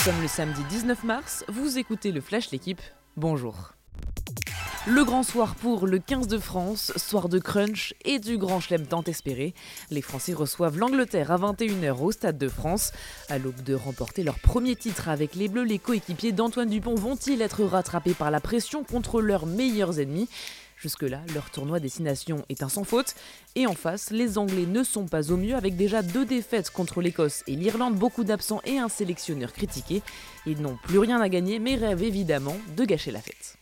Nous sommes le samedi 19 mars, vous écoutez le Flash L'équipe, bonjour. Le grand soir pour le 15 de France, soir de crunch et du grand chelem tant espéré. Les Français reçoivent l'Angleterre à 21h au Stade de France. À l'aube de remporter leur premier titre avec les Bleus, les coéquipiers d'Antoine Dupont vont-ils être rattrapés par la pression contre leurs meilleurs ennemis? Jusque-là, leur tournoi destination est un sans faute. Et en face, les Anglais ne sont pas au mieux avec déjà deux défaites contre l'Écosse et l'Irlande, beaucoup d'absents et un sélectionneur critiqué. Ils n'ont plus rien à gagner mais rêvent évidemment de gâcher la fête.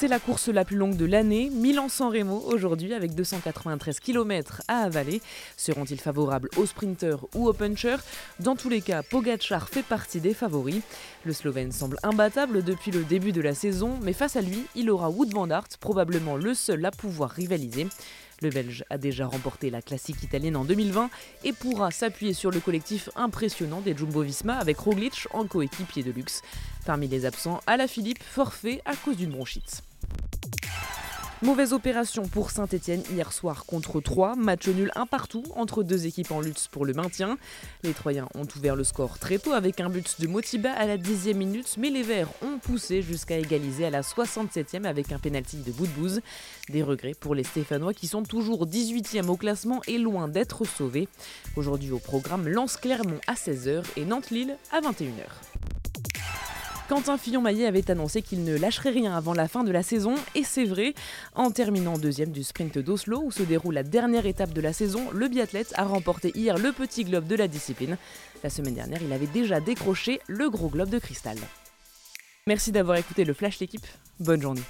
C'est la course la plus longue de l'année, Milan-San Remo aujourd'hui avec 293 km à avaler. Seront-ils favorables aux sprinters ou aux punchers? Dans tous les cas, Pogacar fait partie des favoris. Le Slovène semble imbattable depuis le début de la saison, mais face à lui, il aura Wood van Aert, probablement le seul à pouvoir rivaliser. Le Belge a déjà remporté la classique italienne en 2020 et pourra s'appuyer sur le collectif impressionnant des Jumbo-Visma avec Roglic en coéquipier de luxe. Parmi les absents, Philippe forfait à cause d'une bronchite. Mauvaise opération pour Saint-Etienne hier soir contre 3, match nul un partout entre deux équipes en lutte pour le maintien. Les Troyens ont ouvert le score très tôt avec un but de Motiba à la 10e minute, mais les Verts ont poussé jusqu'à égaliser à la 67e avec un pénalty de bout de bouse. Des regrets pour les Stéphanois qui sont toujours 18e au classement et loin d'être sauvés. Aujourd'hui au programme Lance Clermont à 16h et Nantes-Lille à 21h. Quentin Fillon-Maillet avait annoncé qu'il ne lâcherait rien avant la fin de la saison, et c'est vrai. En terminant deuxième du sprint d'Oslo, où se déroule la dernière étape de la saison, le biathlète a remporté hier le petit globe de la discipline. La semaine dernière, il avait déjà décroché le gros globe de cristal. Merci d'avoir écouté le Flash l'équipe. Bonne journée.